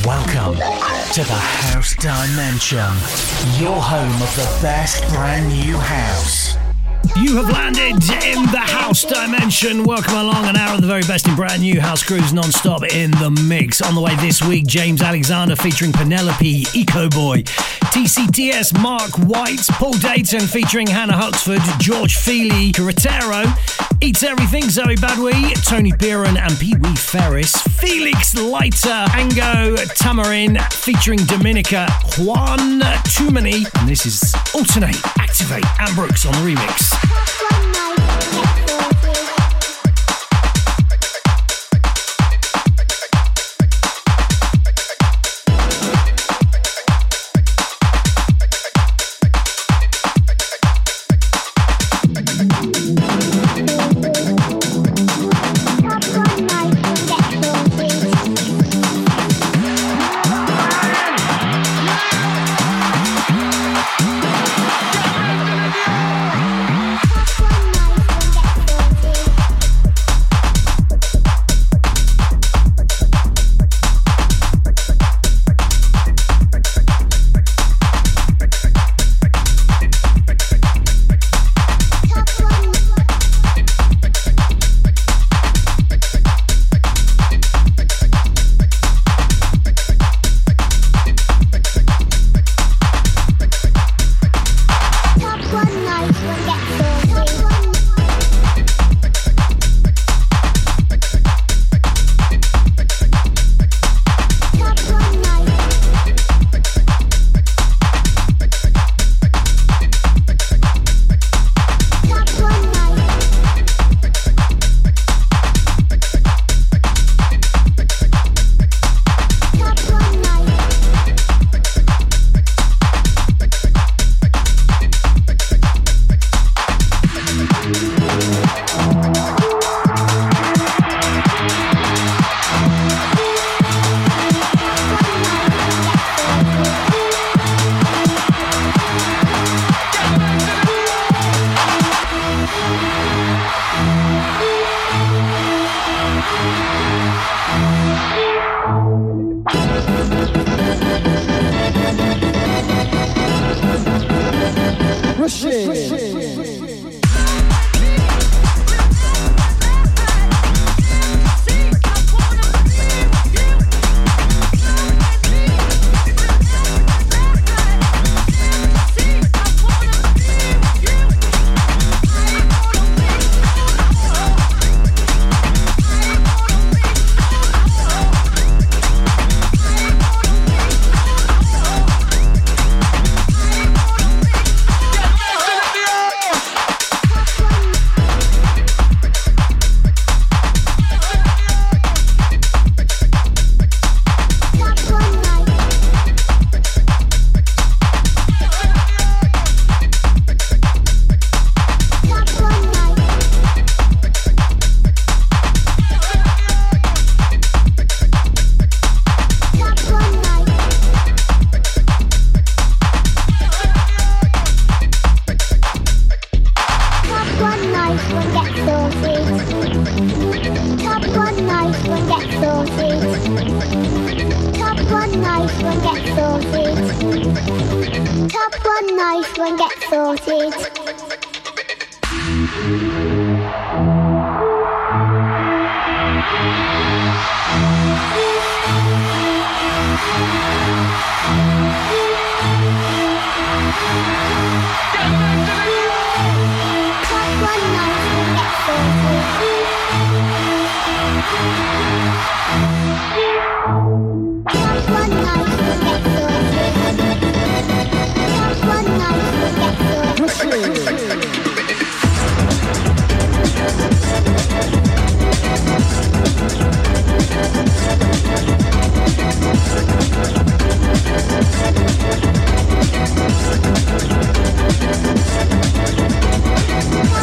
Welcome to the House Dimension, your home of the best brand new house. You have landed in the house dimension. Welcome along an hour of the very best in brand new house grooves non-stop in the mix. On the way this week, James Alexandr featuring Penelope, Ekoboy, TCTS, Mark White, Paul Deighton featuring Hannah Huxford, George Feely, Karretero, Eats Everything, Zoe Badwi, Toni Pearen and Peewee Ferris, Felix Leiter, Ango Tamarin featuring Dominica, Juan Tumany, and this is Altern8, Activ8, Ant Brooks on the remix.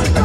Thank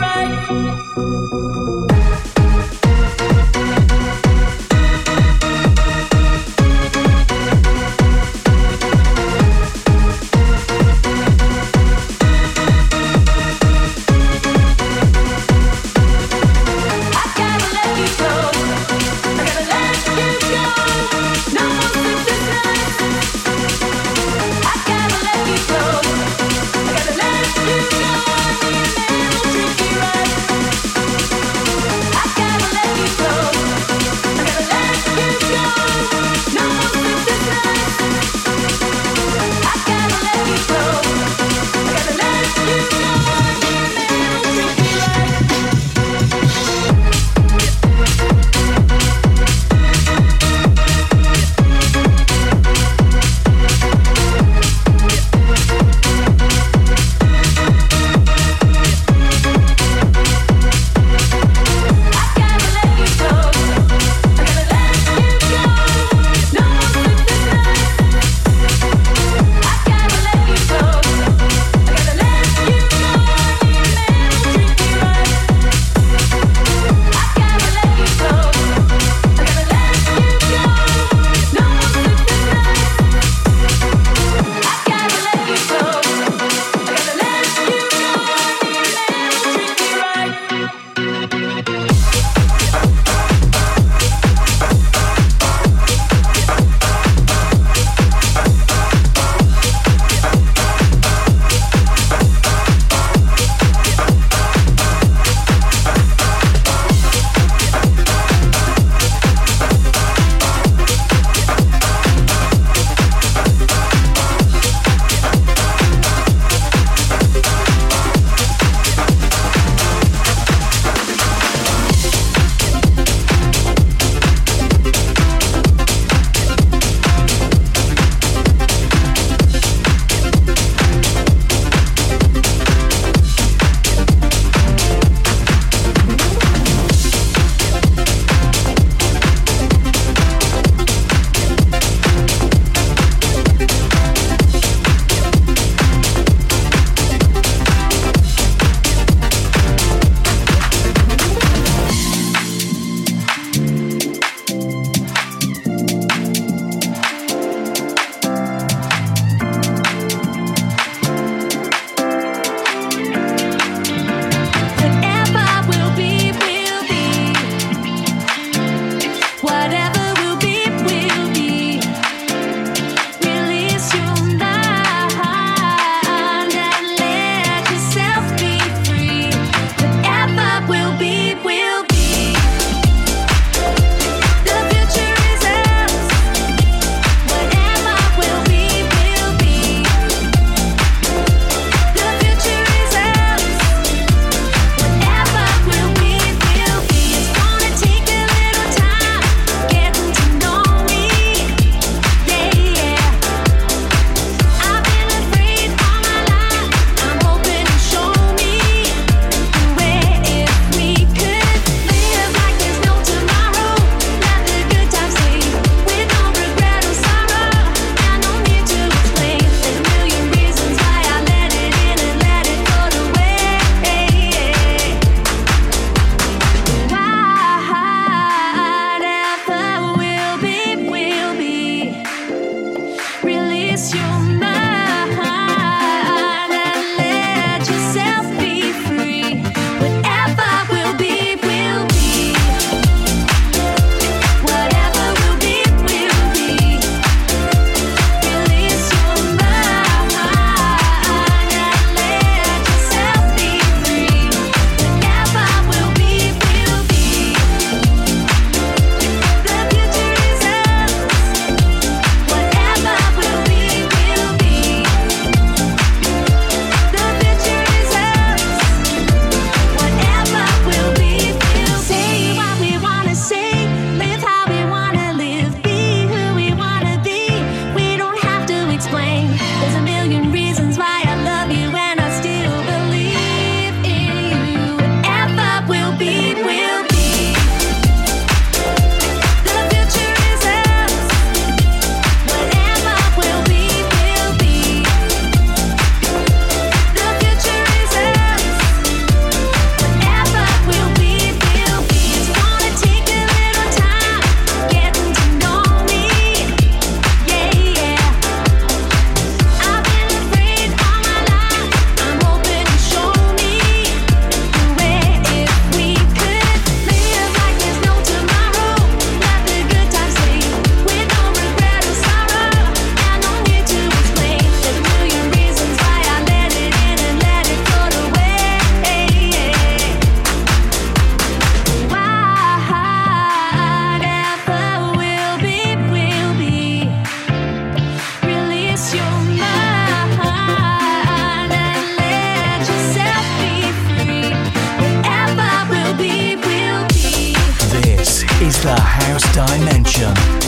right. First Dimension.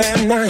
Sam Nine.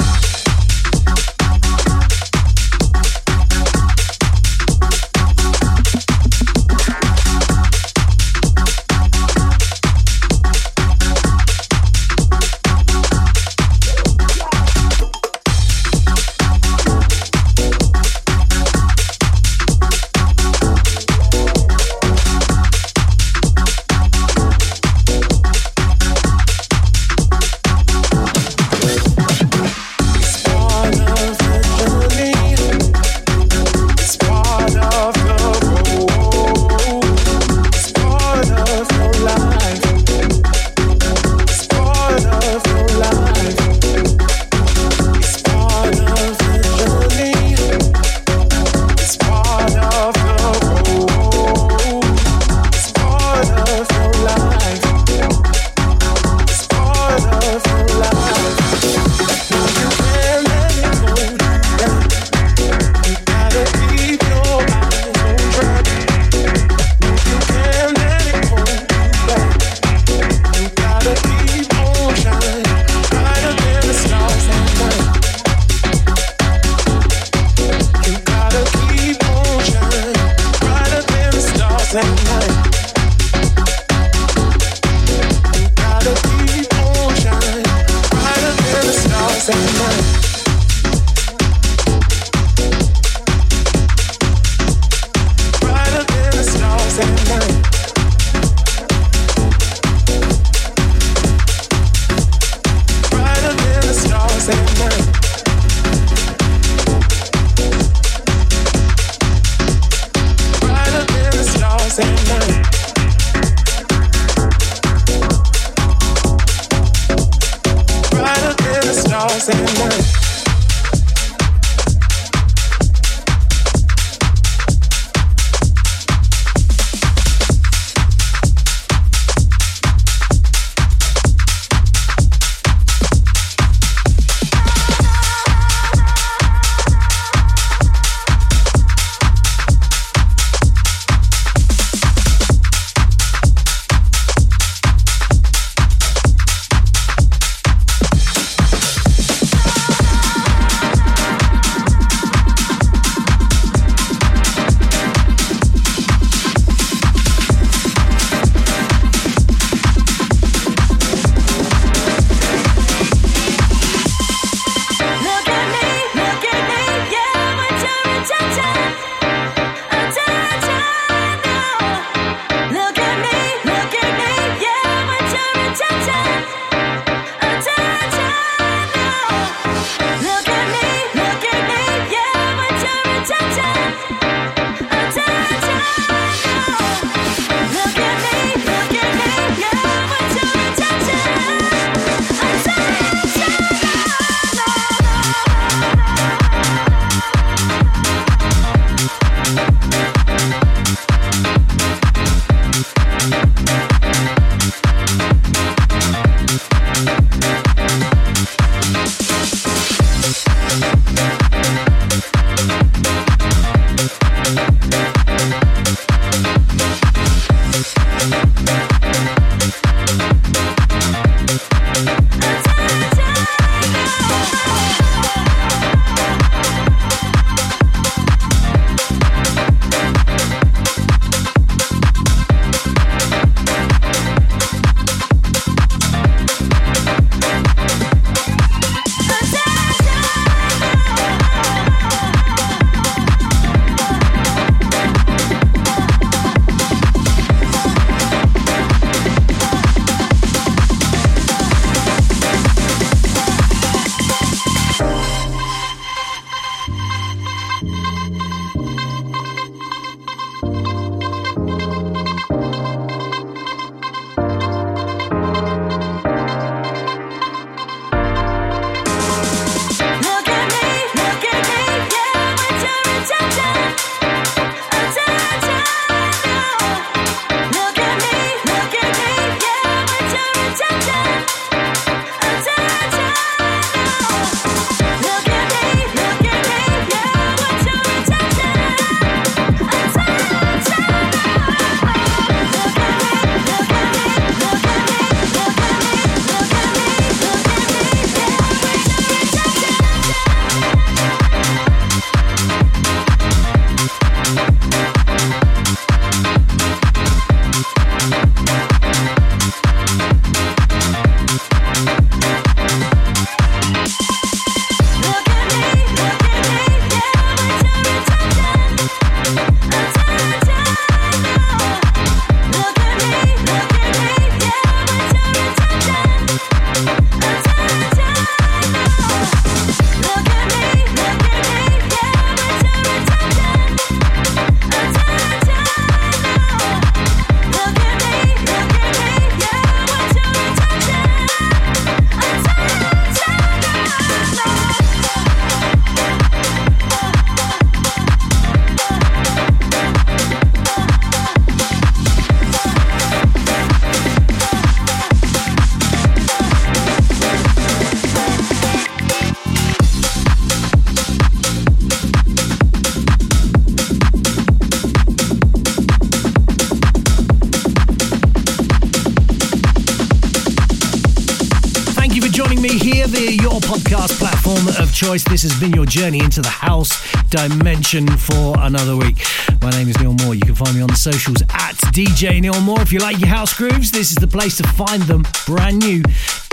Choice. This has been your journey into the house dimension for another week. My name is Neil Moore. You can find me on the socials at DJ Neil Moore. If you like your house grooves, this is the place to find them brand new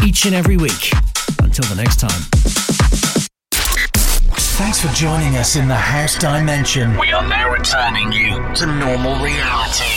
each and every week. Until the next time. Thanks for joining us in the house dimension. We are now returning you to normal reality.